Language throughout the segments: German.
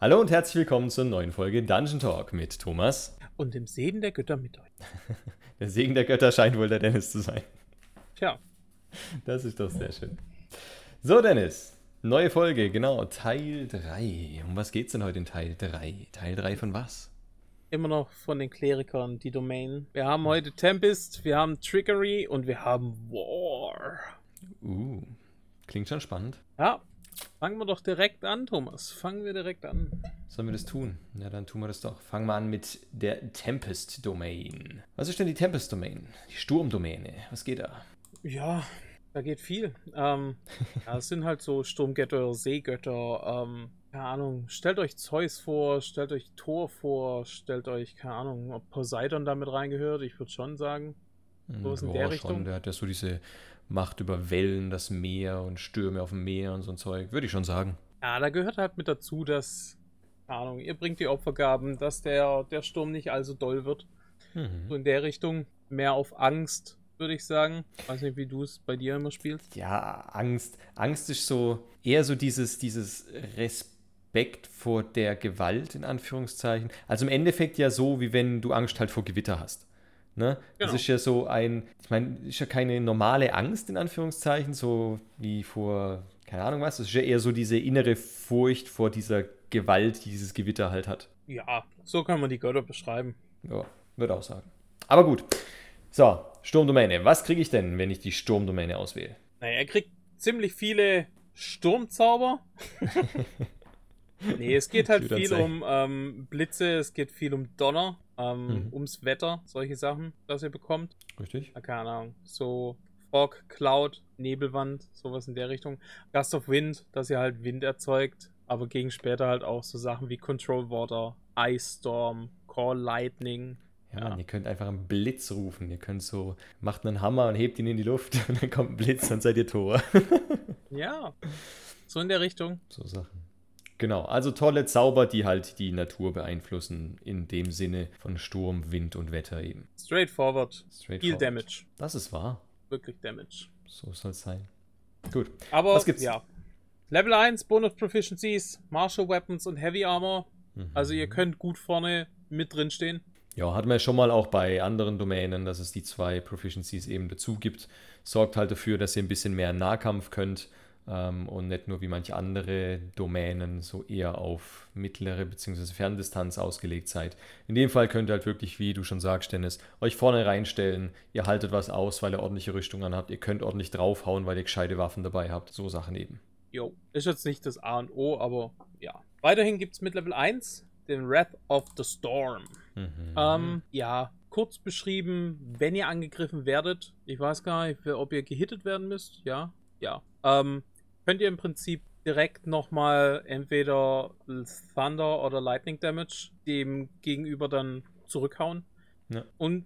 Hallo und herzlich willkommen zur neuen Folge Dungeon Talk mit Thomas. Und dem Segen der Götter mit euch. der Segen der Götter scheint wohl der Dennis zu sein. Tja. Das ist doch sehr schön. So, Dennis. Neue Folge, genau, Teil 3. Um was geht's denn heute in Teil 3? Teil 3 von was? Immer noch von den Klerikern, die Domain. Wir haben heute Tempest, wir haben Trickery und wir haben War. Uh, klingt schon spannend. Ja, Fangen wir doch direkt an, Thomas. Fangen wir direkt an. Sollen wir das tun? Ja, dann tun wir das doch. Fangen wir an mit der Tempest Domain. Was ist denn die Tempest Domain? Die Sturmdomäne. Was geht da? Ja, da geht viel. Ähm, ja, es sind halt so Sturmgötter, Seegötter, ähm, keine Ahnung. Stellt euch Zeus vor, stellt euch Thor vor, stellt euch, keine Ahnung, ob Poseidon damit reingehört. Ich würde schon sagen. So ist in der Richtung. Schon, der hat ja so diese Macht über Wellen, das Meer und Stürme auf dem Meer und so ein Zeug, würde ich schon sagen. Ja, da gehört halt mit dazu, dass, keine Ahnung, ihr bringt die Opfergaben, dass der, der Sturm nicht allzu doll wird. Mhm. So in der Richtung. Mehr auf Angst, würde ich sagen. Weiß nicht, wie du es bei dir immer spielst. Ja, Angst. Angst ist so eher so dieses, dieses Respekt vor der Gewalt, in Anführungszeichen. Also im Endeffekt ja so, wie wenn du Angst halt vor Gewitter hast. Ne? Genau. Das ist ja so ein, ich meine, ist ja keine normale Angst in Anführungszeichen, so wie vor, keine Ahnung was, das ist ja eher so diese innere Furcht vor dieser Gewalt, die dieses Gewitter halt hat. Ja, so kann man die Götter beschreiben. Ja, würde auch sagen. Aber gut. So, Sturmdomäne. Was kriege ich denn, wenn ich die Sturmdomäne auswähle? Naja, er kriegt ziemlich viele Sturmzauber. nee, es geht halt viel um ähm, Blitze, es geht viel um Donner ähm, mhm. ums Wetter, solche Sachen, das ihr bekommt. Richtig. keine Ahnung. So Fog, Cloud, Nebelwand, sowas in der Richtung. Gust of Wind, dass ihr halt Wind erzeugt, aber gegen später halt auch so Sachen wie Control Water, Ice Storm, Call Lightning. Ja, ja. ihr könnt einfach einen Blitz rufen. Ihr könnt so, macht einen Hammer und hebt ihn in die Luft und dann kommt ein Blitz, dann seid ihr Tor. ja, so in der Richtung. So Sachen. Genau, also tolle Zauber, die halt die Natur beeinflussen, in dem Sinne von Sturm, Wind und Wetter eben. Straightforward. Straightforward. Viel Damage. Das ist wahr. Wirklich Damage. So soll es sein. Gut. Aber, was gibt's? Ja. Level 1, Bonus Proficiencies, Martial Weapons und Heavy Armor. Mhm. Also ihr könnt gut vorne mit drin stehen. Ja, hatten wir ja schon mal auch bei anderen Domänen, dass es die zwei Proficiencies eben dazu gibt. Sorgt halt dafür, dass ihr ein bisschen mehr Nahkampf könnt ähm, und nicht nur wie manche andere Domänen so eher auf mittlere bzw. Ferndistanz ausgelegt seid. In dem Fall könnt ihr halt wirklich, wie du schon sagst, Dennis, euch vorne reinstellen, ihr haltet was aus, weil ihr ordentliche Rüstungen habt, ihr könnt ordentlich draufhauen, weil ihr gescheite Waffen dabei habt, so Sachen eben. Jo, ist jetzt nicht das A und O, aber ja. Weiterhin gibt es mit Level 1 den Wrath of the Storm. Mhm. Ähm, ja, kurz beschrieben, wenn ihr angegriffen werdet, ich weiß gar nicht, ob ihr gehittet werden müsst, ja, ja. Ähm, könnt ihr im Prinzip direkt nochmal entweder Thunder oder Lightning Damage dem Gegenüber dann zurückhauen. Ja. Und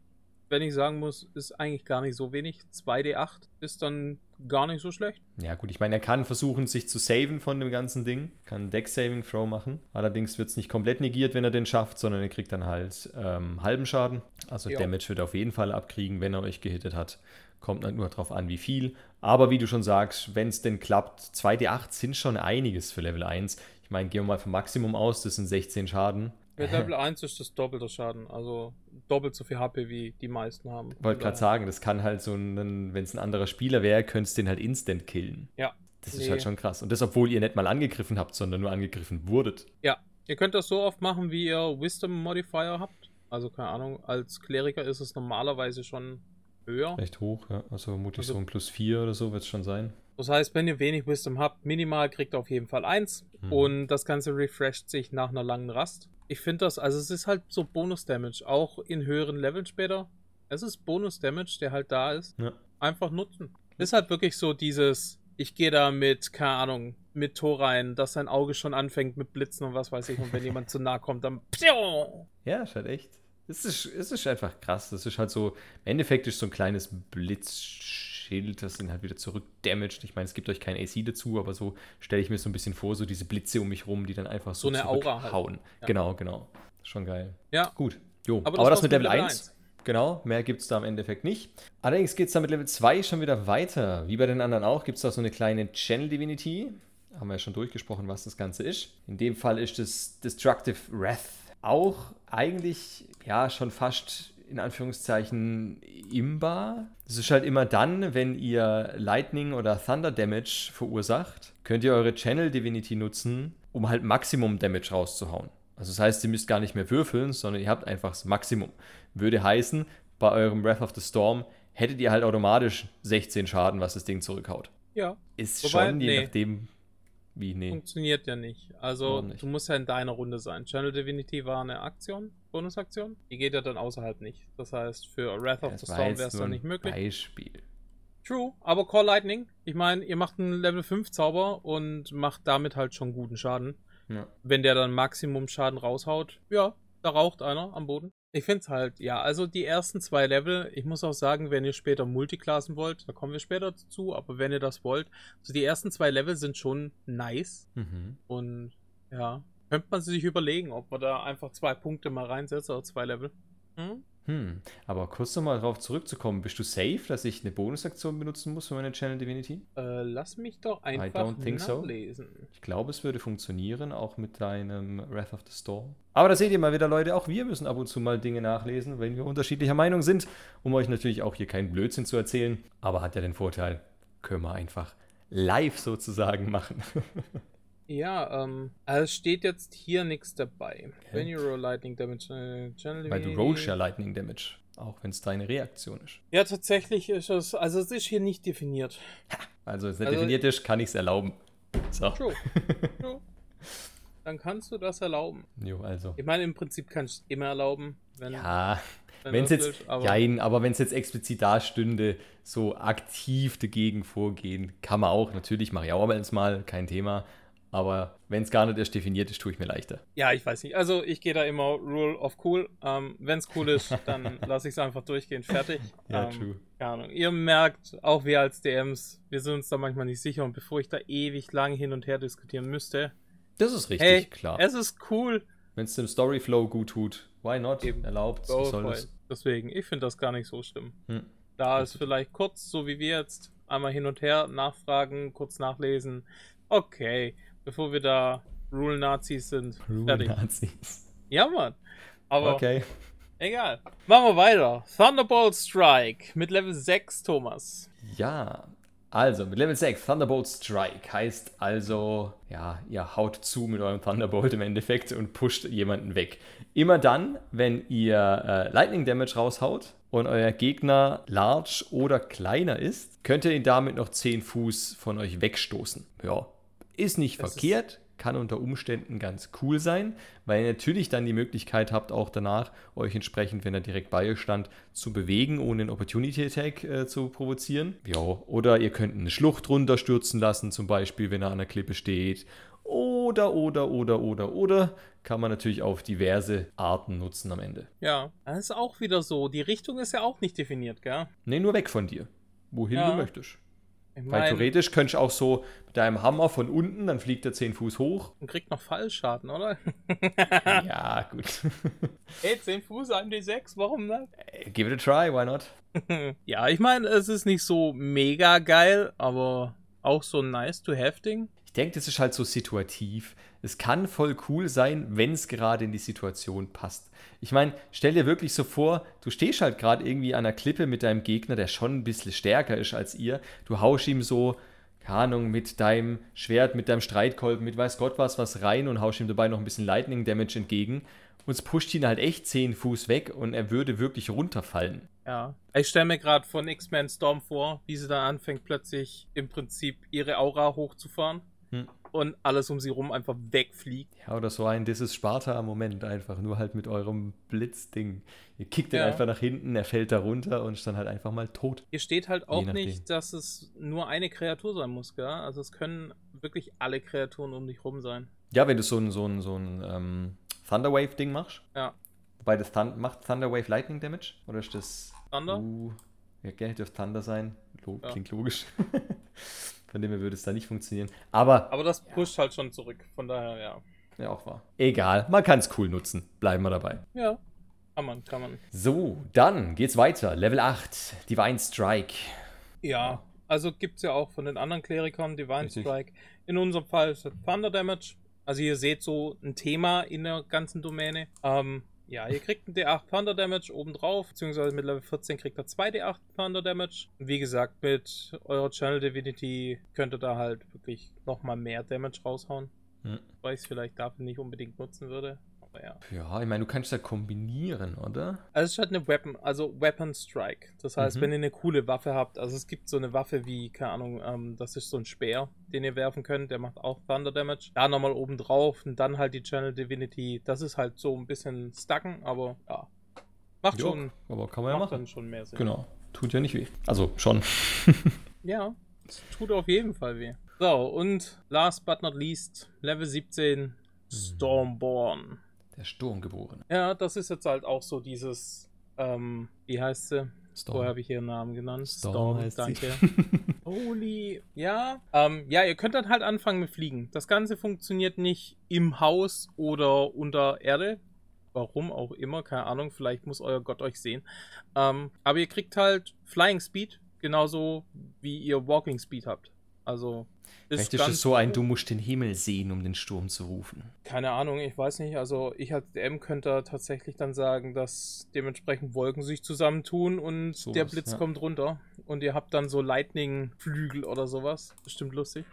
wenn ich sagen muss, ist eigentlich gar nicht so wenig. 2d8 ist dann gar nicht so schlecht. Ja, gut, ich meine, er kann versuchen, sich zu saven von dem ganzen Ding. Kann Deck-Saving-Throw machen. Allerdings wird es nicht komplett negiert, wenn er den schafft, sondern er kriegt dann halt ähm, halben Schaden. Also jo. Damage wird er auf jeden Fall abkriegen, wenn er euch gehittet hat. Kommt halt nur darauf an, wie viel. Aber wie du schon sagst, wenn es denn klappt, 2d8 sind schon einiges für Level 1. Ich meine, gehen wir mal vom Maximum aus, das sind 16 Schaden. Für Level 1 ist das doppelte Schaden, also doppelt so viel HP wie die meisten haben. Wollte gerade sagen, das kann halt so ein, wenn es ein anderer Spieler wäre, könntest du den halt instant killen. Ja. Das nee. ist halt schon krass. Und das, obwohl ihr nicht mal angegriffen habt, sondern nur angegriffen wurdet. Ja, ihr könnt das so oft machen, wie ihr Wisdom Modifier habt. Also keine Ahnung, als Kleriker ist es normalerweise schon höher. Recht hoch, ja. Also vermutlich also, so ein plus 4 oder so wird es schon sein. Das heißt, wenn ihr wenig Wisdom habt, minimal kriegt ihr auf jeden Fall 1 hm. und das Ganze refresht sich nach einer langen Rast. Ich finde das, also es ist halt so Bonus-Damage, auch in höheren Leveln später. Es ist Bonus-Damage, der halt da ist. Ja. Einfach nutzen. Ist halt wirklich so dieses, ich gehe da mit, keine Ahnung, mit Tor rein, dass sein Auge schon anfängt mit Blitzen und was weiß ich. Und wenn jemand zu nah kommt, dann. Ja, ist halt echt es ist, es ist einfach krass. Das ist halt so, im Endeffekt ist so ein kleines Blitzschild, das sind halt wieder zurückdamaged. Ich meine, es gibt euch kein AC dazu, aber so stelle ich mir so ein bisschen vor, so diese Blitze um mich rum, die dann einfach so, so eine Aura halt. hauen. Ja. Genau, genau. Schon geil. Ja. Gut. Jo. Aber das, aber das mit Level 1. 1. Genau, mehr gibt es da im Endeffekt nicht. Allerdings geht es da mit Level 2 schon wieder weiter. Wie bei den anderen auch, gibt es da so eine kleine Channel Divinity. Haben wir ja schon durchgesprochen, was das Ganze ist. In dem Fall ist es Destructive Wrath auch eigentlich ja schon fast in Anführungszeichen imbar. Das ist halt immer dann, wenn ihr Lightning oder Thunder Damage verursacht, könnt ihr eure Channel Divinity nutzen, um halt Maximum Damage rauszuhauen. Also das heißt, ihr müsst gar nicht mehr würfeln, sondern ihr habt einfach das Maximum. Würde heißen, bei eurem Breath of the Storm hättet ihr halt automatisch 16 Schaden, was das Ding zurückhaut. Ja. Ist Wobei, schon, je nee. nachdem, wie, nee. Funktioniert ja nicht. Also, nicht? du musst ja in deiner Runde sein. Channel Divinity war eine Aktion, Bonusaktion. Die geht ja dann außerhalb nicht. Das heißt, für Wrath of ja, the Storm wäre es dann nicht möglich. Beispiel. True, aber Call Lightning, ich meine, ihr macht einen Level 5 Zauber und macht damit halt schon guten Schaden. Ja. Wenn der dann Maximum Schaden raushaut, ja, da raucht einer am Boden. Ich finde es halt, ja, also die ersten zwei Level, ich muss auch sagen, wenn ihr später Multiklassen wollt, da kommen wir später dazu, aber wenn ihr das wollt, also die ersten zwei Level sind schon nice. Mhm. Und ja, könnte man sich überlegen, ob man da einfach zwei Punkte mal reinsetzt oder zwei Level. Hm? Hm, aber kurz nochmal darauf zurückzukommen, bist du safe, dass ich eine Bonusaktion benutzen muss für meine Channel Divinity? Äh, lass mich doch einfach nachlesen. So. Ich glaube, es würde funktionieren, auch mit deinem Wrath of the Storm. Aber da seht ihr mal wieder, Leute, auch wir müssen ab und zu mal Dinge nachlesen, wenn wir unterschiedlicher Meinung sind, um euch natürlich auch hier keinen Blödsinn zu erzählen. Aber hat ja den Vorteil, können wir einfach live sozusagen machen. Ja, ähm, also es steht jetzt hier nichts dabei. Okay. When you roll Lightning Damage, äh, Channel Weil du rollst ja Lightning Damage, auch wenn es deine Reaktion ist. Ja, tatsächlich ist es, also es ist hier nicht definiert. Ha, also wenn es nicht also, definiert ist, kann ich es erlauben. So. True. True. Dann kannst du das erlauben. Jo, also. Ich meine, im Prinzip kannst du es immer erlauben, wenn. Ja, wenn es jetzt, ist, aber, jein, aber wenn es jetzt explizit da stünde, so aktiv dagegen vorgehen, kann man auch. Natürlich mache ich auch mal, kein Thema. Aber wenn es gar nicht erst definiert ist, tue ich mir leichter. Ja, ich weiß nicht. Also ich gehe da immer Rule of Cool. Ähm, wenn es cool ist, dann lasse ich es einfach durchgehen. Fertig. ja, ähm, true. Keine Ahnung. Ihr merkt, auch wir als DMs, wir sind uns da manchmal nicht sicher. Und bevor ich da ewig lang hin und her diskutieren müsste. Das ist richtig, hey, klar. Es ist cool. Wenn es dem Storyflow gut tut, why not? Eben. Erlaubt. Soll es. Deswegen, ich finde das gar nicht so schlimm. Hm. Da ist vielleicht kurz, so wie wir jetzt, einmal hin und her nachfragen, kurz nachlesen. Okay, bevor wir da Rule-Nazis sind. Rule-Nazis. Ja, Mann. Aber okay. egal. Machen wir weiter. Thunderbolt Strike mit Level 6, Thomas. Ja, also mit Level 6 Thunderbolt Strike heißt also, ja, ihr haut zu mit eurem Thunderbolt im Endeffekt und pusht jemanden weg. Immer dann, wenn ihr äh, Lightning Damage raushaut und euer Gegner large oder kleiner ist, könnt ihr ihn damit noch 10 Fuß von euch wegstoßen. Ja, ist nicht das verkehrt, ist kann unter Umständen ganz cool sein, weil ihr natürlich dann die Möglichkeit habt, auch danach euch entsprechend, wenn er direkt bei euch stand, zu bewegen, ohne einen Opportunity Attack äh, zu provozieren. Ja, oder ihr könnt eine Schlucht runterstürzen lassen, zum Beispiel, wenn er an der Klippe steht. Oder, oder, oder, oder, oder kann man natürlich auf diverse Arten nutzen am Ende. Ja, das ist auch wieder so. Die Richtung ist ja auch nicht definiert, gell? Nee, nur weg von dir. Wohin ja. du möchtest. Ich mein, Weil theoretisch könntest du auch so mit deinem Hammer von unten, dann fliegt er 10 Fuß hoch. Und kriegt noch Fallschaden, oder? ja, gut. Ey, 10 Fuß, 1d6, warum nicht? Äh, give it a try, why not? ja, ich meine, es ist nicht so mega geil, aber auch so ein nice to have Ding. Ich denke, das ist halt so situativ. Es kann voll cool sein, wenn es gerade in die Situation passt. Ich meine, stell dir wirklich so vor, du stehst halt gerade irgendwie an einer Klippe mit deinem Gegner, der schon ein bisschen stärker ist als ihr. Du haust ihm so, keine Ahnung, mit deinem Schwert, mit deinem Streitkolben, mit weiß Gott was, was rein und haust ihm dabei noch ein bisschen Lightning Damage entgegen. Und es pusht ihn halt echt 10 Fuß weg und er würde wirklich runterfallen. Ja. Ich stelle mir gerade von X-Men Storm vor, wie sie dann anfängt, plötzlich im Prinzip ihre Aura hochzufahren. Hm und alles um sie rum einfach wegfliegt. Ja, oder so ein This is Sparta-Moment einfach, nur halt mit eurem Blitzding. Ihr kickt ja. den einfach nach hinten, er fällt da runter und ist dann halt einfach mal tot. Hier steht halt auch nicht, dass es nur eine Kreatur sein muss, gell? Also es können wirklich alle Kreaturen um dich rum sein. Ja, wenn du so ein, so ein, so ein ähm, Thunderwave-Ding machst. Ja. Wobei das Thun macht Thunderwave Lightning Damage? Oder ist das. Thunder? Uh, ja, gerne dürfte Thunder sein. Lo ja. Klingt logisch. Von dem her würde es da nicht funktionieren. Aber. Aber das pusht ja. halt schon zurück. Von daher, ja. Ja, auch wahr. Egal, man kann es cool nutzen. Bleiben wir dabei. Ja. Kann man, kann man. So, dann geht's weiter. Level 8, Divine Strike. Ja, Also gibt es ja auch von den anderen Klerikern Divine Richtig. Strike. In unserem Fall ist es Thunder Damage. Also ihr seht so ein Thema in der ganzen Domäne. Ähm, ja, ihr kriegt einen D8 Thunder Damage obendrauf, beziehungsweise mit Level 14 kriegt ihr 2 D8 Thunder Damage. Und wie gesagt, mit eurer Channel Divinity könnt ihr da halt wirklich nochmal mehr Damage raushauen. Hm. Weil ich es vielleicht dafür nicht unbedingt nutzen würde. Ja. Ja, ich meine, du kannst ja kombinieren, oder? Also es ist halt eine Weapon, also Weapon Strike. Das heißt, Mhm. wenn ihr eine coole Waffe habt, also es gibt so eine Waffe wie, keine Ahnung, ähm, das ist so ein Speer, den ihr werfen könnt, der macht auch Thunder Damage. Da nochmal oben drauf und dann halt die Channel Divinity. Das ist halt so ein bisschen stucken, aber ja. Macht Jo, schon, aber kann man ja machen. dann schon mehr Sinn. Genau. Tut ja nicht weh. Also schon. Ja, es tut auf jeden Fall weh. So, und last but not least, Level 17, Stormborn. Der Sturmgeborene. Ja, das ist jetzt halt auch so dieses, ähm, wie heißt sie? Storm. Vorher habe ich ihren Namen genannt. Storm heißt sie. danke. Holy, ja. Ähm, ja, ihr könnt dann halt anfangen mit Fliegen. Das Ganze funktioniert nicht im Haus oder unter Erde. Warum auch immer, keine Ahnung. Vielleicht muss euer Gott euch sehen. Ähm, aber ihr kriegt halt Flying Speed, genauso wie ihr Walking Speed habt. Also Vielleicht ist es so ein, du musst den Himmel sehen, um den Sturm zu rufen. Keine Ahnung, ich weiß nicht. Also ich als DM könnte tatsächlich dann sagen, dass dementsprechend Wolken sich zusammentun und Sowas, der Blitz ja. kommt runter. Und ihr habt dann so Lightning-Flügel oder sowas. Bestimmt lustig.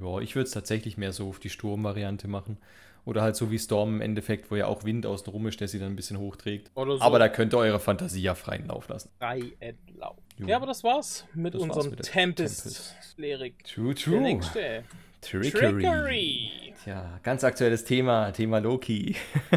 Ja, ich würde es tatsächlich mehr so auf die Sturmvariante machen. Oder halt so wie Storm im Endeffekt, wo ja auch Wind außen rum ist, der sie dann ein bisschen hochträgt. So Aber da könnt ihr eure Fantasie ja freien Lauf lassen. drei entlau. Jo. Ja, aber das war's mit Das unserem der Tempest-Lyrik. True, Der nächste. Trickery. Trickery. Tja, ganz aktuelles Thema, Thema Loki.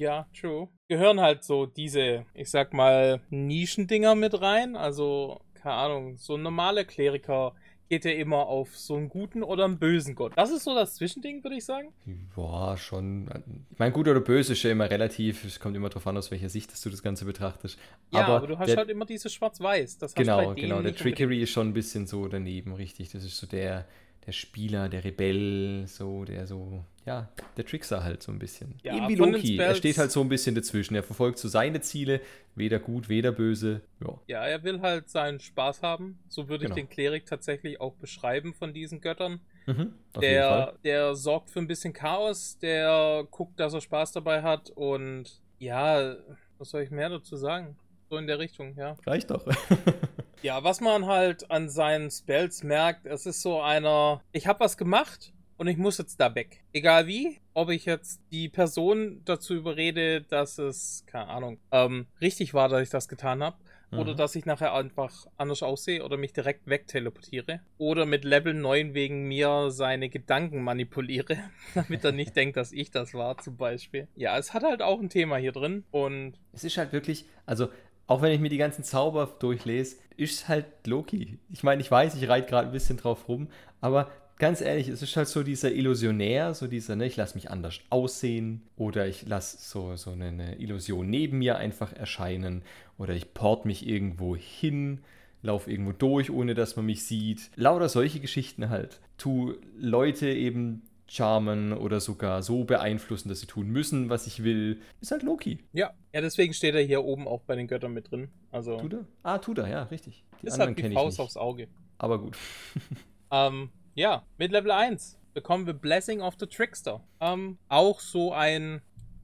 Ja, true. Gehören halt so diese, ich sag mal, Nischendinger mit rein. Also, keine Ahnung, so ein normaler Kleriker geht ja immer auf so einen guten oder einen bösen Gott. Das ist so das Zwischending, würde ich sagen. Boah, schon. Ich meine, gut oder böse ist ja immer relativ. Es kommt immer darauf an, aus welcher Sicht dass du das Ganze betrachtest. Ja, aber, du hast der, halt immer dieses Schwarz-Weiß. Genau, genau. Der. Trickery ist schon ein bisschen so daneben, richtig. Das ist so der, der Spieler, der Rebell, so, der so, ja, der Trickser halt so ein bisschen. Ja, Eben wie Loki. Er steht halt so ein bisschen dazwischen. Er verfolgt so seine Ziele, weder gut, weder böse. Ja. Ja, er will halt seinen Spaß haben. So würde Genau. ich den Klerik tatsächlich auch beschreiben von diesen Göttern. Mhm. Der, der sorgt für ein bisschen Chaos, der guckt, dass er Spaß dabei hat und ja, was soll ich mehr dazu sagen? So in der Richtung, ja. Reicht doch. Ja, was man halt an seinen Spells merkt, es ist so einer, ich habe was gemacht und ich muss jetzt da weg. Egal wie, ob ich jetzt die Person dazu überrede, dass es, keine Ahnung, ähm, richtig war, dass ich das getan habe. Oder Mhm. dass ich nachher einfach anders aussehe oder mich direkt wegteleportiere. Oder mit Level 9 wegen mir seine Gedanken manipuliere, damit er nicht denkt, dass ich das war, zum Beispiel. Ja, es hat halt auch ein Thema hier drin. Und Es ist halt wirklich, also auch wenn ich mir die ganzen Zauber durchlese, ist halt Loki. Ich meine, ich weiß, ich reite gerade ein bisschen drauf rum, aber ganz ehrlich, es ist halt so dieser Illusionär, so dieser, ne, ich lasse mich anders aussehen oder ich lasse so, so eine, eine Illusion neben mir einfach erscheinen oder ich port mich irgendwo hin, laufe irgendwo durch, ohne dass man mich sieht. Lauter solche Geschichten halt. Tu Leute eben charmen oder sogar so beeinflussen, dass sie tun müssen, was ich will. Ist halt Loki. ja, ja, deswegen steht er hier oben auch bei den Göttern mit drin. Also Tut er? Ah, tut er, ja, richtig. Die ist anderen halt ich Faust aufs Auge. Aber gut. Ähm, ja, mit Level 1 bekommen wir Blessing of the Trickster. Ähm, auch so ein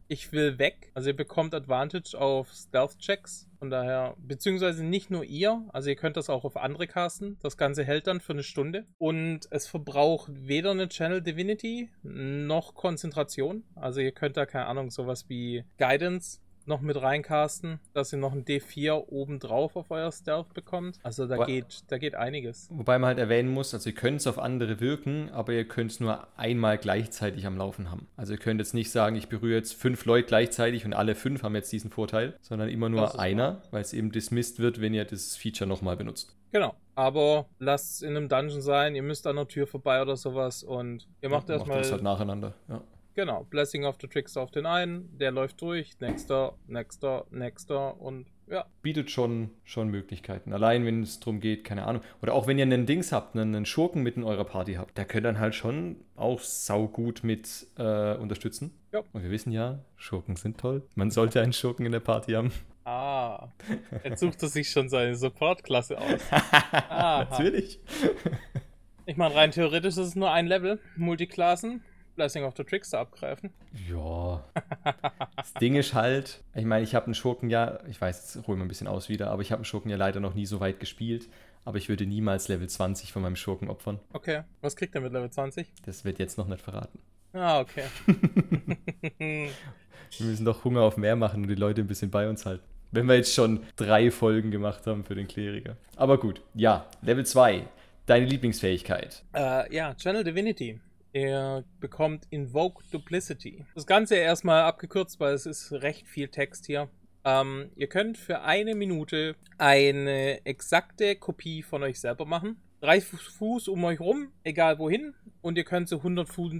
Ich will weg. Also ihr bekommt Advantage auf Stealth-Checks. Von daher, beziehungsweise nicht nur ihr, also ihr könnt das auch auf andere casten. Das Ganze hält dann für eine Stunde. Und es verbraucht weder eine Channel Divinity noch Konzentration. Also ihr könnt da, keine Ahnung, sowas wie Guidance noch mit reincasten, dass ihr noch ein D4 obendrauf auf euer Stealth bekommt. Also da Wa- geht, da geht einiges. Wobei man halt erwähnen muss, also ihr könnt es auf andere wirken, aber ihr könnt es nur einmal gleichzeitig am Laufen haben. Also ihr könnt jetzt nicht sagen, ich berühre jetzt fünf Leute gleichzeitig und alle fünf haben jetzt diesen Vorteil, sondern immer nur einer, weil es eben dismissed wird, wenn ihr das Feature nochmal benutzt. Genau. Aber lasst es in einem Dungeon sein, ihr müsst an der Tür vorbei oder sowas und ihr macht Ja, erstmal. das halt nacheinander. Ja. Genau, Blessing of the Trickster auf den einen, der läuft durch, nächster, nächster, nächster und ja. Bietet schon, schon Möglichkeiten. Allein wenn es darum geht, keine Ahnung. Oder auch wenn ihr einen Dings habt, einen, einen Schurken mit in eurer Party habt, der könnt dann halt schon auch saugut mit äh, unterstützen. Ja. Und wir wissen ja, Schurken sind toll. Man sollte einen Schurken in der Party haben. Ah, jetzt sucht er sich schon seine Support-Klasse aus. Natürlich. Ich meine, rein theoretisch ist es nur ein Level, Multiklassen. Blessing of the Trickster abgreifen. Ja. Das Ding ist halt, ich meine, ich habe einen Schurken ja, ich weiß, jetzt holen wir ein bisschen aus wieder, aber ich habe einen Schurken ja leider noch nie so weit gespielt. Aber ich würde niemals Level 20 von meinem Schurken opfern. Okay. Was kriegt er mit Level 20? Das wird jetzt noch nicht verraten. Ah, okay. wir müssen doch Hunger auf mehr machen und die Leute ein bisschen bei uns halten. Wenn wir jetzt schon drei Folgen gemacht haben für den Kleriker. Aber gut, ja, Level 2. Deine Lieblingsfähigkeit. Äh, ja, Channel Divinity. Er bekommt Invoke Duplicity. Das Ganze erstmal abgekürzt, weil es ist recht viel Text hier. Ähm, ihr könnt für eine Minute eine exakte Kopie von euch selber machen. Drei Fuß um euch rum, egal wohin. Und ihr könnt so 100 Fuß,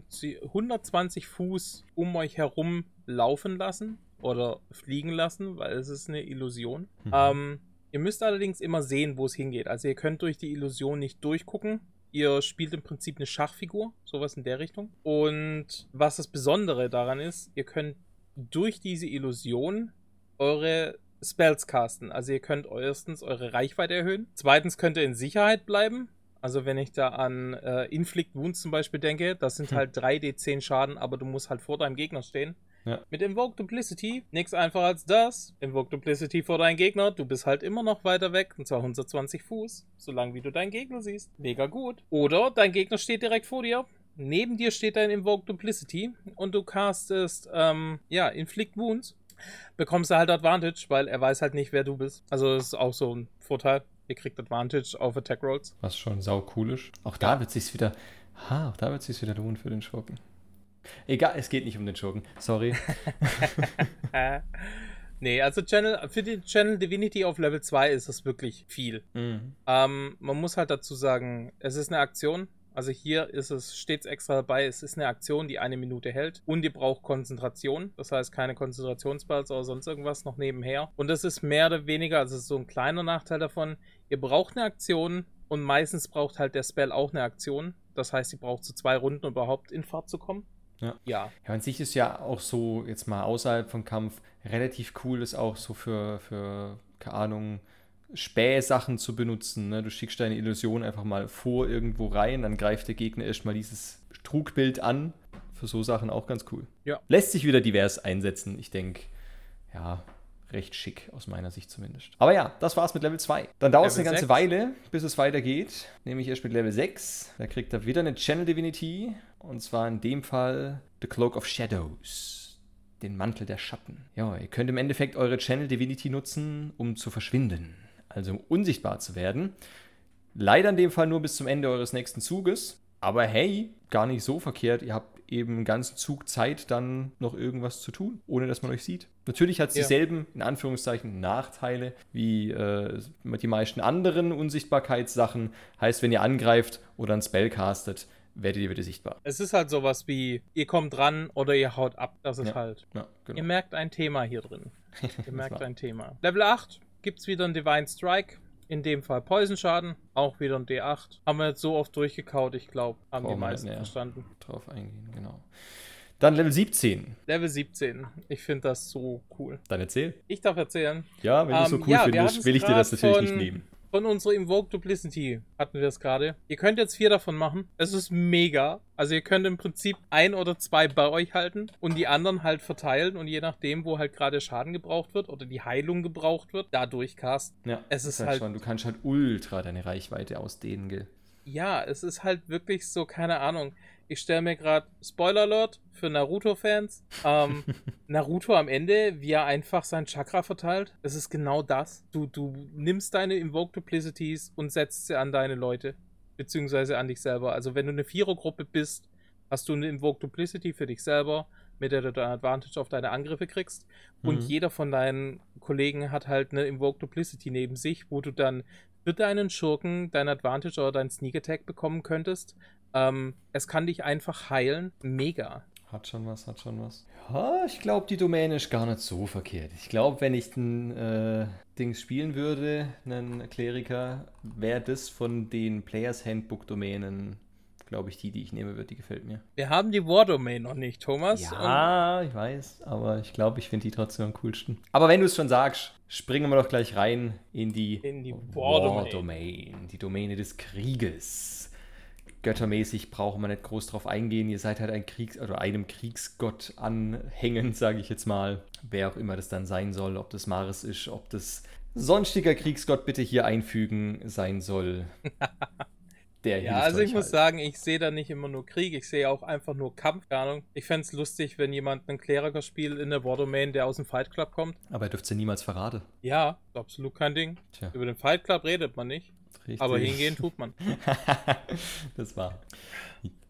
120 Fuß um euch herum laufen lassen oder fliegen lassen, weil es ist eine Illusion. Mhm. Ähm, ihr müsst allerdings immer sehen, wo es hingeht. Also ihr könnt durch die Illusion nicht durchgucken. Ihr spielt im Prinzip eine Schachfigur, sowas in der Richtung. Und was das Besondere daran ist, ihr könnt durch diese Illusion eure Spells casten. Also ihr könnt erstens eure Reichweite erhöhen. Zweitens könnt ihr in Sicherheit bleiben. Also wenn ich da an äh, Inflict Wounds zum Beispiel denke, das sind hm. halt 3d10 Schaden, aber du musst halt vor deinem Gegner stehen. Ja. Mit Invoke Duplicity nichts einfacher als das. Invoke Duplicity vor deinen Gegner. Du bist halt immer noch weiter weg, und zwar 120 Fuß, solange wie du deinen Gegner siehst. Mega gut. Oder dein Gegner steht direkt vor dir. Neben dir steht dein Invoke Duplicity und du castest, ähm, ja, Inflict Wounds. Bekommst du halt Advantage, weil er weiß halt nicht, wer du bist. Also das ist auch so ein Vorteil. Ihr kriegt Advantage auf Attack Rolls. Was schon sau cool ist. Auch da wird sich's wieder, ha, auch da wird sich's wieder lohnen für den Schurken. Egal, es geht nicht um den Schurken. Sorry. nee, also Channel, für die Channel Divinity auf Level 2 ist das wirklich viel. Mhm. Ähm, man muss halt dazu sagen, es ist eine Aktion. Also hier ist es stets extra dabei, es ist eine Aktion, die eine Minute hält und ihr braucht Konzentration. Das heißt keine Konzentrationsballs oder sonst irgendwas noch nebenher. Und das ist mehr oder weniger, also so ein kleiner Nachteil davon. Ihr braucht eine Aktion und meistens braucht halt der Spell auch eine Aktion. Das heißt, ihr braucht zu so zwei Runden, um überhaupt in Fahrt zu kommen. Ja. ja. Ja, an sich ist ja auch so, jetzt mal außerhalb vom Kampf, relativ cool ist auch so für, für keine Ahnung, Spähsachen zu benutzen. Ne? Du schickst deine Illusion einfach mal vor irgendwo rein, dann greift der Gegner erstmal dieses Trugbild an. Für so Sachen auch ganz cool. Ja. Lässt sich wieder divers einsetzen. Ich denke, ja, recht schick, aus meiner Sicht zumindest. Aber ja, das war's mit Level 2. Dann dauert es eine ganze 6. Weile, bis es weitergeht. Nämlich erst mit Level 6. Da kriegt er wieder eine Channel Divinity. Und zwar in dem Fall The Cloak of Shadows. Den Mantel der Schatten. Ja, ihr könnt im Endeffekt eure Channel Divinity nutzen, um zu verschwinden. Also um unsichtbar zu werden. Leider in dem Fall nur bis zum Ende eures nächsten Zuges. Aber hey, gar nicht so verkehrt. Ihr habt eben einen ganzen Zug Zeit, dann noch irgendwas zu tun, ohne dass man euch sieht. Natürlich hat es ja. dieselben, in Anführungszeichen, Nachteile wie äh, die meisten anderen Unsichtbarkeitssachen. Heißt, wenn ihr angreift oder ein Spell castet, werdet ihr wieder sichtbar. Es ist halt sowas wie, ihr kommt ran oder ihr haut ab. Das ist ja. halt. Ja, genau. Ihr merkt ein Thema hier drin. ihr merkt ein Thema. Level 8 gibt es wieder einen Divine Strike. In dem Fall Poison-Schaden, auch wieder ein D8. Haben wir jetzt so oft durchgekaut, ich glaube, haben Brauchen die meisten ja, verstanden. Drauf eingehen, genau. Dann Level 17. Level 17. Ich finde das so cool. Dann erzähl. Ich darf erzählen. Ja, wenn du um, so ähm, cool ja, findest, will ich dir das natürlich nicht nehmen von unserer Invoke Duplicity hatten wir es gerade. Ihr könnt jetzt vier davon machen. Es ist mega. Also ihr könnt im Prinzip ein oder zwei bei euch halten und die anderen halt verteilen und je nachdem, wo halt gerade Schaden gebraucht wird oder die Heilung gebraucht wird, dadurch casten. Ja, es ist halt, schon, du kannst halt ultra deine Reichweite ausdehnen, gell? Ja, es ist halt wirklich so, keine Ahnung. Ich stelle mir gerade Spoiler Alert für Naruto-Fans. Ähm, Naruto am Ende, wie er einfach sein Chakra verteilt. Es ist genau das. Du, du nimmst deine Invoke Duplicities und setzt sie an deine Leute. Beziehungsweise an dich selber. Also wenn du eine Vierergruppe bist, hast du eine Invoke Duplicity für dich selber, mit der du dann Advantage auf deine Angriffe kriegst. Und mhm. jeder von deinen Kollegen hat halt eine Invoke Duplicity neben sich, wo du dann für deinen Schurken dein Advantage oder dein Sneak Attack bekommen könntest, ähm, es kann dich einfach heilen. Mega. Hat schon was, hat schon was. Ja, ich glaube, die Domäne ist gar nicht so verkehrt. Ich glaube, wenn ich ein äh, Dings spielen würde, einen Kleriker, wäre das von den Players Handbook Domänen, glaube ich, die, die ich nehme wird. Die gefällt mir. Wir haben die War Domain noch nicht, Thomas. Ja, ich weiß, aber ich glaube, ich finde die trotzdem am coolsten. Aber wenn du es schon sagst, springen wir doch gleich rein in die, in die War, War Domain. Domain, die Domäne des Krieges. Göttermäßig brauchen wir nicht groß drauf eingehen. Ihr seid halt ein Kriegs- oder einem Kriegsgott anhängend, sage ich jetzt mal. Wer auch immer das dann sein soll, ob das Maris ist, ob das sonstiger Kriegsgott bitte hier einfügen sein soll. Der ja, also ich halt. muss sagen, ich sehe da nicht immer nur Krieg, ich sehe auch einfach nur Kampf. Keine Ahnung. Ich fände es lustig, wenn jemand einen Kleriker-Spiel in der War der aus dem Fight Club kommt. Aber er dürfte niemals verraten. Ja, absolut kein Ding. Tja. Über den Fight Club redet man nicht. Richtig. Aber hingehen tut man. das war.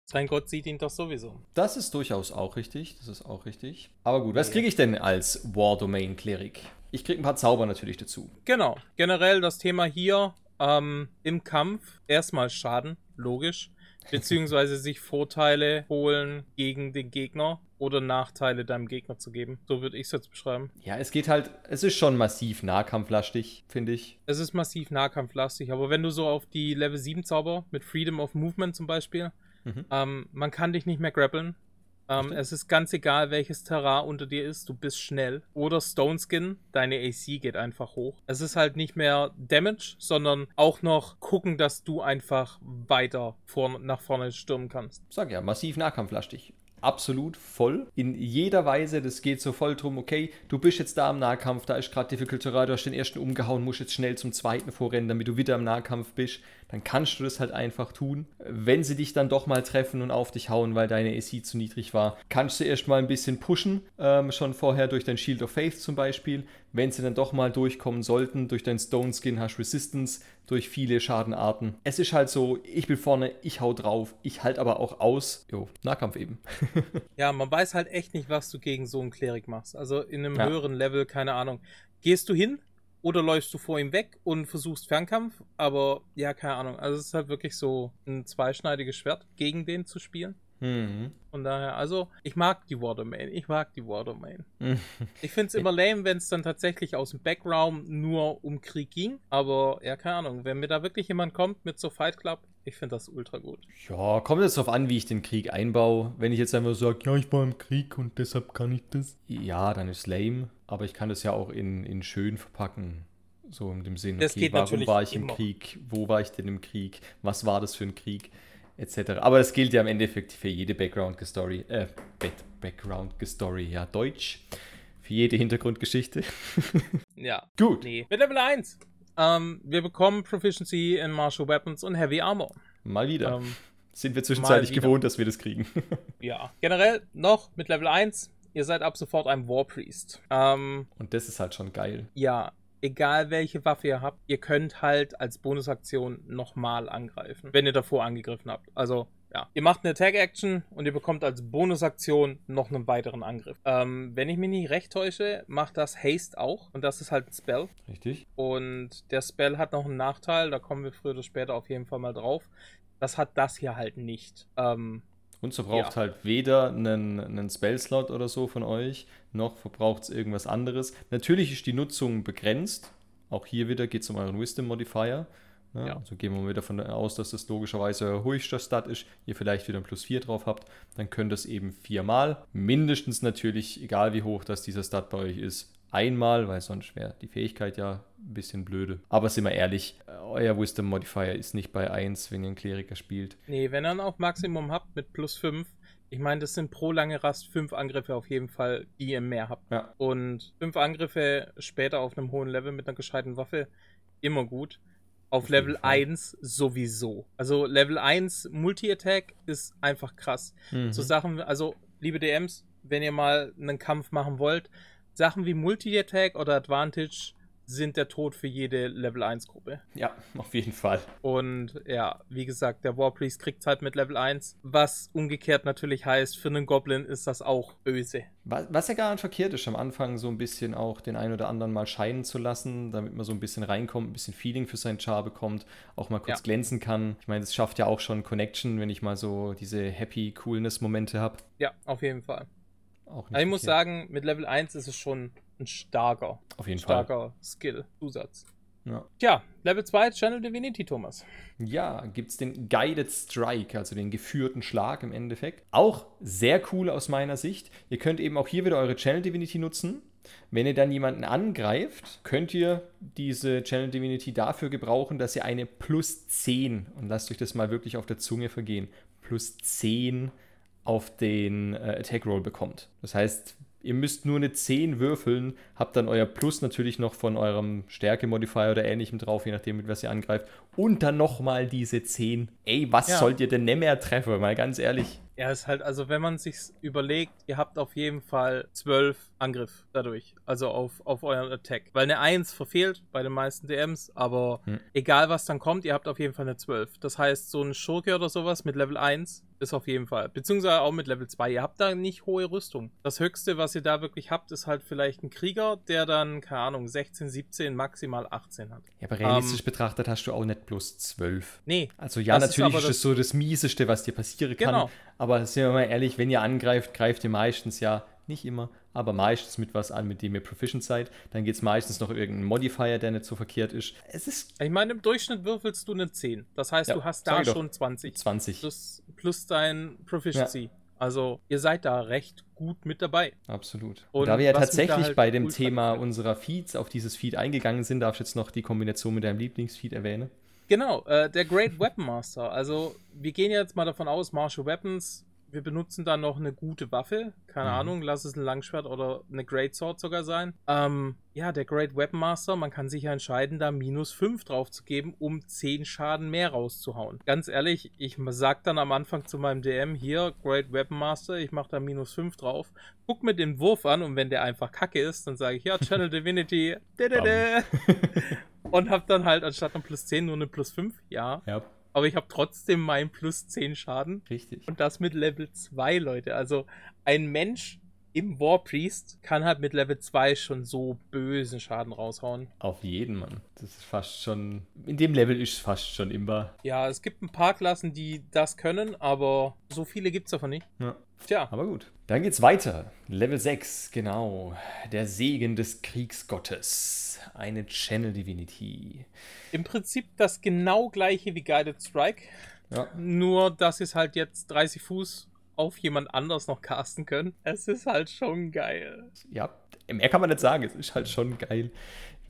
Sein Gott sieht ihn doch sowieso. Das ist durchaus auch richtig. Das ist auch richtig. Aber gut, was kriege ich denn als War Domain Klerik? Ich kriege ein paar Zauber natürlich dazu. Genau. Generell das Thema hier ähm, im Kampf erstmal Schaden, logisch. Beziehungsweise sich Vorteile holen gegen den Gegner oder Nachteile deinem Gegner zu geben. So würde ich es jetzt beschreiben. Ja, es geht halt, es ist schon massiv nahkampflastig, finde ich. Es ist massiv nahkampflastig, aber wenn du so auf die Level 7 Zauber mit Freedom of Movement zum Beispiel, mhm. ähm, man kann dich nicht mehr grappeln. Ähm, es ist ganz egal, welches Terrain unter dir ist, du bist schnell. Oder Stone Skin, deine AC geht einfach hoch. Es ist halt nicht mehr Damage, sondern auch noch gucken, dass du einfach weiter vor, nach vorne stürmen kannst. Sag ja, massiv nahkampflastig absolut voll. In jeder Weise, das geht so voll drum, okay, du bist jetzt da im Nahkampf, da ist gerade Difficult Terrain, du hast den ersten umgehauen, musst jetzt schnell zum zweiten vorrennen, damit du wieder im Nahkampf bist. Dann kannst du das halt einfach tun. Wenn sie dich dann doch mal treffen und auf dich hauen, weil deine AC zu niedrig war, kannst du erst mal ein bisschen pushen, ähm, schon vorher durch dein Shield of Faith zum Beispiel. Wenn sie dann doch mal durchkommen sollten, durch dein Stone Skin hast Resistance, durch viele Schadenarten. Es ist halt so, ich bin vorne, ich hau drauf, ich halt aber auch aus. Jo, Nahkampf eben. ja, man weiß halt echt nicht, was du gegen so einen Klerik machst. Also in einem ja. höheren Level, keine Ahnung. Gehst du hin oder läufst du vor ihm weg und versuchst Fernkampf? Aber ja, keine Ahnung. Also es ist halt wirklich so ein zweischneidiges Schwert, gegen den zu spielen. Mhm. Von daher, also, ich mag die Watermain. Ich mag die Watermain. ich finde es immer lame, wenn es dann tatsächlich aus dem Background nur um Krieg ging. Aber ja, keine Ahnung. Wenn mir da wirklich jemand kommt mit so Fight Club, ich finde das ultra gut. Ja, kommt jetzt darauf an, wie ich den Krieg einbaue. Wenn ich jetzt einfach sage, ja, ich war im Krieg und deshalb kann ich das. Ja, dann ist lame. Aber ich kann das ja auch in, in schön verpacken. So in dem Sinn, okay, warum war ich im Krieg? Wo war ich denn im Krieg? Was war das für ein Krieg? etc. Aber das gilt ja im Endeffekt für jede Background-Story. Äh, Background-Story, ja, Deutsch. Für jede Hintergrundgeschichte. ja. Gut. Nee. Mit Level 1. Ähm, wir bekommen Proficiency in Martial Weapons und Heavy Armor. Mal wieder. Ähm, Sind wir zwischenzeitlich gewohnt, dass wir das kriegen. ja. Generell noch mit Level 1. Ihr seid ab sofort ein War Priest. Ähm, und das ist halt schon geil. Ja, egal welche Waffe ihr habt, ihr könnt halt als Bonusaktion nochmal angreifen, wenn ihr davor angegriffen habt. Also ja, ihr macht eine Attack-Action und ihr bekommt als Bonusaktion noch einen weiteren Angriff. Ähm, wenn ich mich nicht recht täusche, macht das Haste auch und das ist halt ein Spell. Richtig. Und der Spell hat noch einen Nachteil, da kommen wir früher oder später auf jeden Fall mal drauf. Das hat das hier halt nicht. Ähm, und so braucht ja. halt weder einen, einen Spell-Slot oder so von euch, noch verbraucht es irgendwas anderes. Natürlich ist die Nutzung begrenzt. Auch hier wieder geht es um euren Wisdom Modifier. Ja, ja. Also gehen wir mal wieder davon aus, dass das logischerweise euer höchster Stat ist, ihr vielleicht wieder ein Plus 4 drauf habt, dann könnt ihr es eben viermal. Mindestens natürlich, egal wie hoch das dieser Stat bei euch ist, einmal, weil sonst wäre die Fähigkeit ja ein bisschen blöde. Aber sind wir ehrlich, euer Wisdom Modifier ist nicht bei 1, wenn ihr einen Kleriker spielt. Nee, wenn ihr dann auf Maximum habt mit plus 5, ich meine, das sind pro lange Rast 5 Angriffe auf jeden Fall, die ihr mehr habt. Ja. Und 5 Angriffe später auf einem hohen Level mit einer gescheiten Waffe, immer gut. Auf, auf Level 1 sowieso. Also Level 1 Multi-Attack ist einfach krass. Mhm. So Sachen, also liebe DMs, wenn ihr mal einen Kampf machen wollt, Sachen wie Multi-Attack oder Advantage sind der Tod für jede Level 1 Gruppe. Ja, auf jeden Fall. Und ja, wie gesagt, der Warpriest kriegt es halt mit Level 1, was umgekehrt natürlich heißt, für einen Goblin ist das auch böse. Was, was ja gar nicht verkehrt ist, am Anfang so ein bisschen auch den einen oder anderen mal scheinen zu lassen, damit man so ein bisschen reinkommt, ein bisschen Feeling für seinen Char bekommt, auch mal kurz ja. glänzen kann. Ich meine, das schafft ja auch schon Connection, wenn ich mal so diese Happy Coolness-Momente habe. Ja, auf jeden Fall. Auch nicht also ich muss sagen, mit Level 1 ist es schon ein starker, Auf jeden starker Fall. Skill, Zusatz. Ja. Tja, Level 2 Channel Divinity, Thomas. Ja, gibt es den Guided Strike, also den geführten Schlag im Endeffekt. Auch sehr cool aus meiner Sicht. Ihr könnt eben auch hier wieder eure Channel Divinity nutzen. Wenn ihr dann jemanden angreift, könnt ihr diese Channel Divinity dafür gebrauchen, dass ihr eine plus 10, und lasst euch das mal wirklich auf der Zunge vergehen, plus 10 auf den äh, Attack Roll bekommt. Das heißt, ihr müsst nur eine 10 würfeln, habt dann euer Plus natürlich noch von eurem Stärke-Modifier oder ähnlichem drauf, je nachdem, mit was ihr angreift. Und dann nochmal diese 10. Ey, was ja. sollt ihr denn nicht mehr treffen? Mal ganz ehrlich. Ja, ist halt, also wenn man sich überlegt, ihr habt auf jeden Fall 12 Angriff dadurch, also auf, auf euren Attack. Weil eine 1 verfehlt bei den meisten DMs, aber hm. egal was dann kommt, ihr habt auf jeden Fall eine 12. Das heißt, so ein Schurke oder sowas mit Level 1 ist auf jeden Fall. Beziehungsweise auch mit Level 2. Ihr habt da nicht hohe Rüstung. Das höchste, was ihr da wirklich habt, ist halt vielleicht ein Krieger, der dann, keine Ahnung, 16, 17, maximal 18 hat. Ja, aber realistisch ähm, betrachtet hast du auch nicht plus 12. Nee. Also ja, natürlich ist, ist das so das Mieseste, was dir passieren kann. Genau. Aber sind wir mal ehrlich, wenn ihr angreift, greift ihr meistens ja nicht immer, aber meistens mit was an, mit dem ihr proficient seid. Dann geht es meistens noch irgendein Modifier, der nicht so verkehrt ist. Es ist. Ich meine, im Durchschnitt würfelst du eine 10. Das heißt, ja, du hast da schon 20. 20. Plus, plus dein Proficiency. Ja. Also, ihr seid da recht gut mit dabei. Absolut. Und, Und da wir ja tatsächlich halt bei dem cool Thema unserer Feeds auf dieses Feed eingegangen sind, darf ich jetzt noch die Kombination mit deinem Lieblingsfeed erwähnen. Genau, äh, der Great Weapon Master. Also, wir gehen jetzt mal davon aus, Martial Weapons wir benutzen dann noch eine gute Waffe. Keine mhm. Ahnung, lass es ein Langschwert oder eine Great Sword sogar sein. Ähm, ja, der Great Weapon Master, man kann sich ja entscheiden, da minus 5 drauf zu geben, um 10 Schaden mehr rauszuhauen. Ganz ehrlich, ich sag dann am Anfang zu meinem DM hier, Great Weapon Master, ich mach da minus 5 drauf, guck mir den Wurf an und wenn der einfach kacke ist, dann sage ich, ja, Channel Divinity, und hab dann halt anstatt einem plus 10 nur eine plus 5, ja. Ja aber ich habe trotzdem meinen plus 10 Schaden. Richtig. Und das mit Level 2, Leute. Also ein Mensch im Warpriest kann halt mit Level 2 schon so bösen Schaden raushauen. Auf jeden, Mann. Das ist fast schon. In dem Level ist es fast schon immer. Ja, es gibt ein paar Klassen, die das können, aber so viele gibt es davon nicht. Ja. Tja. Aber gut. Dann geht's weiter. Level 6, genau. Der Segen des Kriegsgottes. Eine Channel Divinity. Im Prinzip das genau gleiche wie Guided Strike. Ja. Nur, dass es halt jetzt 30 Fuß auf jemand anders noch casten können. Es ist halt schon geil. Ja, mehr kann man nicht sagen. Es ist halt schon geil.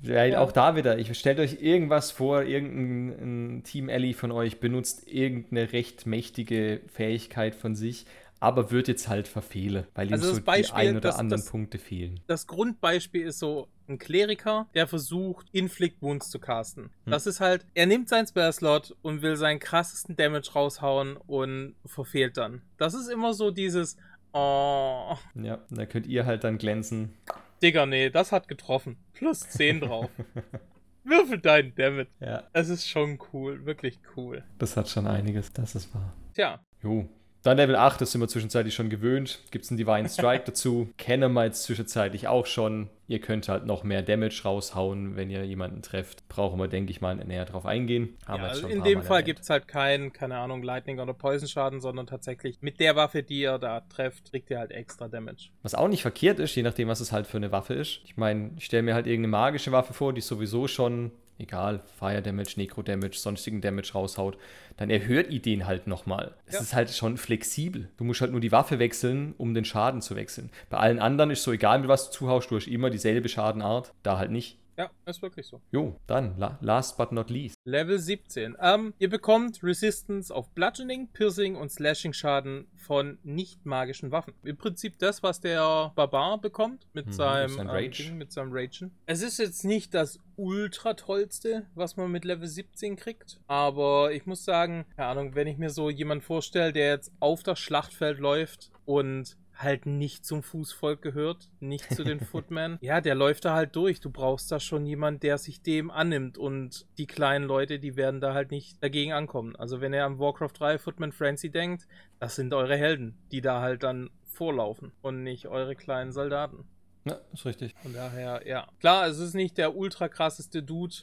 Weil ja. auch da wieder, ich stellt euch irgendwas vor, irgendein Team Ellie von euch benutzt irgendeine recht mächtige Fähigkeit von sich, aber wird jetzt halt verfehlen, weil ihm also so Beispiel, die ein oder das, anderen das, Punkte fehlen. Das Grundbeispiel ist so ein Kleriker, der versucht, Inflict Wounds zu casten. Hm. Das ist halt, er nimmt seinen Spell-Slot und will seinen krassesten Damage raushauen und verfehlt dann. Das ist immer so dieses, oh. Ja, da könnt ihr halt dann glänzen. Digga, nee, das hat getroffen. Plus 10 drauf. Würfel deinen Damage. Ja. Es ist schon cool, wirklich cool. Das hat schon einiges, das ist wahr. Tja. Jo, dann Level 8, das sind wir zwischenzeitlich schon gewöhnt. Gibt es einen Divine Strike dazu. Kennen wir jetzt zwischenzeitlich auch schon. Ihr könnt halt noch mehr Damage raushauen, wenn ihr jemanden trefft. Brauchen wir, denke ich mal, näher drauf eingehen. Ja, also in dem Fall gibt es halt keinen, keine Ahnung, Lightning oder Poison Schaden, sondern tatsächlich mit der Waffe, die ihr da trefft, kriegt ihr halt extra Damage. Was auch nicht verkehrt ist, je nachdem, was es halt für eine Waffe ist. Ich meine, ich stelle mir halt irgendeine magische Waffe vor, die sowieso schon egal, Fire Damage, Necro Damage, sonstigen Damage raushaut, dann erhöht ihr den halt nochmal. Es ja. ist halt schon flexibel. Du musst halt nur die Waffe wechseln, um den Schaden zu wechseln. Bei allen anderen ist so egal, mit was du zuhaust, du hast immer dieselbe Schadenart, da halt nicht. Ja, ist wirklich so. Jo, dann, la last but not least. Level 17. Ähm, ihr bekommt Resistance auf Bludgeoning, Piercing und Slashing Schaden von nicht magischen Waffen. Im Prinzip das, was der Barbar bekommt mit mhm, seinem sein Rage. Ähm, mit seinem Ragen. Es ist jetzt nicht das ultra tollste, was man mit Level 17 kriegt, aber ich muss sagen, keine Ahnung, wenn ich mir so jemanden vorstelle, der jetzt auf das Schlachtfeld läuft und halt nicht zum Fußvolk gehört, nicht zu den Footmen. Ja, der läuft da halt durch. Du brauchst da schon jemand, der sich dem annimmt und die kleinen Leute, die werden da halt nicht dagegen ankommen. Also wenn ihr am Warcraft 3 Footman Frenzy denkt, das sind eure Helden, die da halt dann vorlaufen und nicht eure kleinen Soldaten. Ja, ist richtig. Von daher, ja. Klar, es ist nicht der ultra krasseste Dude,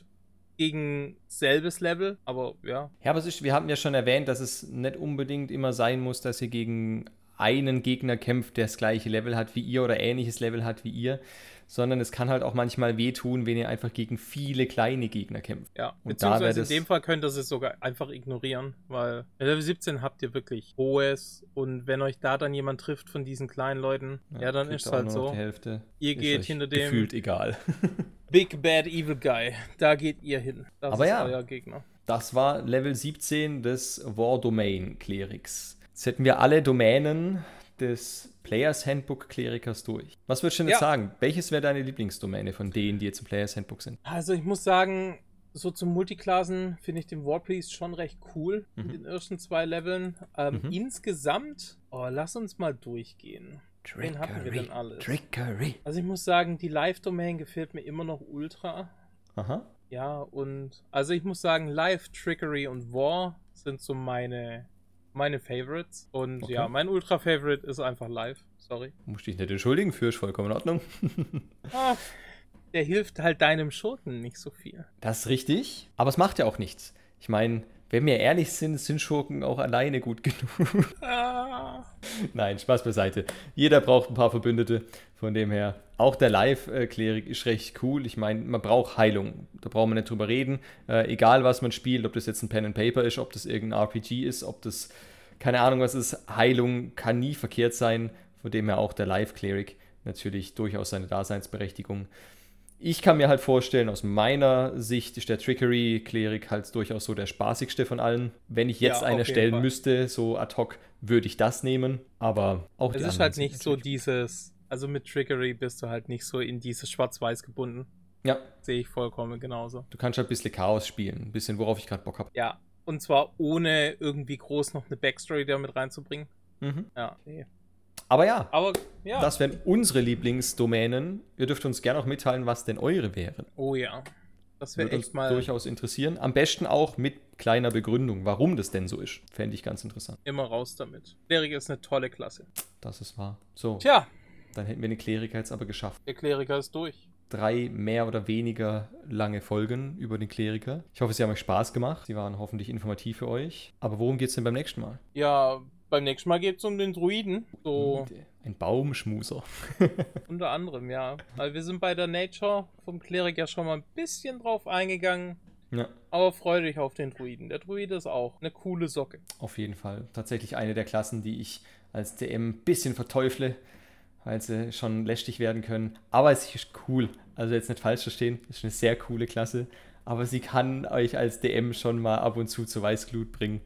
gegen selbes Level, aber ja. Ja, aber ist, wir haben ja schon erwähnt, dass es nicht unbedingt immer sein muss, dass ihr gegen einen Gegner kämpft, der das gleiche Level hat wie ihr oder ähnliches Level hat wie ihr, sondern es kann halt auch manchmal wehtun, wenn ihr einfach gegen viele kleine Gegner kämpft. Ja, und beziehungsweise in dem Fall könnt ihr es sogar einfach ignorieren, weil Level 17 habt ihr wirklich hohes und wenn euch da dann jemand trifft von diesen kleinen Leuten, ja, ja dann ist es halt so. Ihr geht hinter dem. Gefühlt egal. Big Bad Evil Guy. Da geht ihr hin. Das Aber ist ja, euer Gegner. Das war Level 17 des War Domain Clerics. Jetzt hätten wir alle Domänen des Players Handbook Klerikers durch. Was würdest du denn ja. jetzt sagen? Welches wäre deine Lieblingsdomäne von denen, die jetzt im Players Handbook sind? Also ich muss sagen, so zum Multiklassen finde ich den Warpriest schon recht cool mhm. in den ersten zwei Leveln. Ähm, mhm. Insgesamt, oh, lass uns mal durchgehen. Trickery, Wen hatten wir denn alles? Trickery. Also ich muss sagen, die Live-Domain gefällt mir immer noch ultra. Aha. Ja, und also ich muss sagen, Live, Trickery und War sind so meine meine Favorites. Und okay. ja, mein Ultra-Favorite ist einfach live. Sorry. Muss dich nicht entschuldigen für, ist vollkommen in Ordnung. ah, der hilft halt deinem Schurken nicht so viel. Das ist richtig, aber es macht ja auch nichts. Ich meine, wenn wir ehrlich sind, sind Schurken auch alleine gut genug. Ah. Nein, Spaß beiseite. Jeder braucht ein paar Verbündete. Von dem her, auch der Live-Klerik ist recht cool. Ich meine, man braucht Heilung. Da brauchen wir nicht drüber reden. Äh, egal, was man spielt, ob das jetzt ein Pen and Paper ist, ob das irgendein RPG ist, ob das, keine Ahnung, was ist. Heilung kann nie verkehrt sein. Von dem her auch der Live-Klerik natürlich durchaus seine Daseinsberechtigung. Ich kann mir halt vorstellen, aus meiner Sicht ist der Trickery-Klerik halt durchaus so der spaßigste von allen. Wenn ich jetzt ja, eine stellen Fall. müsste, so ad hoc, würde ich das nehmen. Aber auch Es ist halt nicht so dieses, also mit Trickery bist du halt nicht so in dieses Schwarz-Weiß gebunden. Ja. Sehe ich vollkommen genauso. Du kannst halt ein bisschen Chaos spielen, ein bisschen, worauf ich gerade Bock habe. Ja, und zwar ohne irgendwie groß noch eine Backstory da mit reinzubringen. Mhm. Ja, nee. Aber ja, Aber, ja, das wären unsere Lieblingsdomänen. Ihr dürft uns gerne auch mitteilen, was denn eure wären. Oh ja. Das wäre echt uns mal durchaus interessieren. Am besten auch mit kleiner Begründung, warum das denn so ist. Fände ich ganz interessant. Immer raus damit. Kleriker ist eine tolle Klasse. Das ist wahr. So. Tja. Dann hätten wir den Kleriker jetzt aber geschafft. Der Kleriker ist durch. Drei mehr oder weniger lange Folgen über den Kleriker. Ich hoffe, sie haben euch Spaß gemacht. Sie waren hoffentlich informativ für euch. Aber worum geht es denn beim nächsten Mal? Ja, beim nächsten Mal geht es um den Druiden. So. Ein Baumschmuser. Unter anderem, ja. Weil wir sind bei der Nature vom Klerik ja schon mal ein bisschen drauf eingegangen. Ja. Aber freu dich auf den Druiden. Der Druide ist auch eine coole Socke. Auf jeden Fall. Tatsächlich eine der Klassen, die ich als DM ein bisschen verteufle, weil sie schon lästig werden können. Aber es ist cool. Also jetzt nicht falsch verstehen. Es ist eine sehr coole Klasse. Aber sie kann euch als DM schon mal ab und zu zur Weißglut bringen.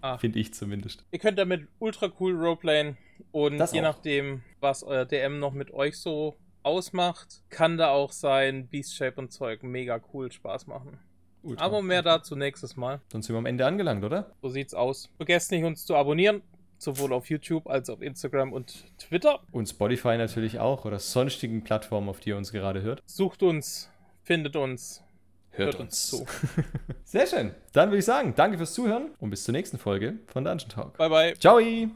Ah. Finde ich zumindest. Ihr könnt damit ultra cool roleplayen und das je auch. nachdem, was euer DM noch mit euch so ausmacht, kann da auch sein Beast Shape und Zeug mega cool Spaß machen. Ultra. Aber mehr dazu nächstes Mal. Dann sind wir am Ende angelangt, oder? So sieht's aus. Vergesst nicht, uns zu abonnieren. Sowohl auf YouTube als auch auf Instagram und Twitter. Und Spotify natürlich auch oder sonstigen Plattformen, auf die ihr uns gerade hört. Sucht uns, findet uns, hört, hört uns zu. Sehr schön. Dann würde ich sagen, danke fürs Zuhören und bis zur nächsten Folge von Dungeon Talk. Bye, bye. Ciao.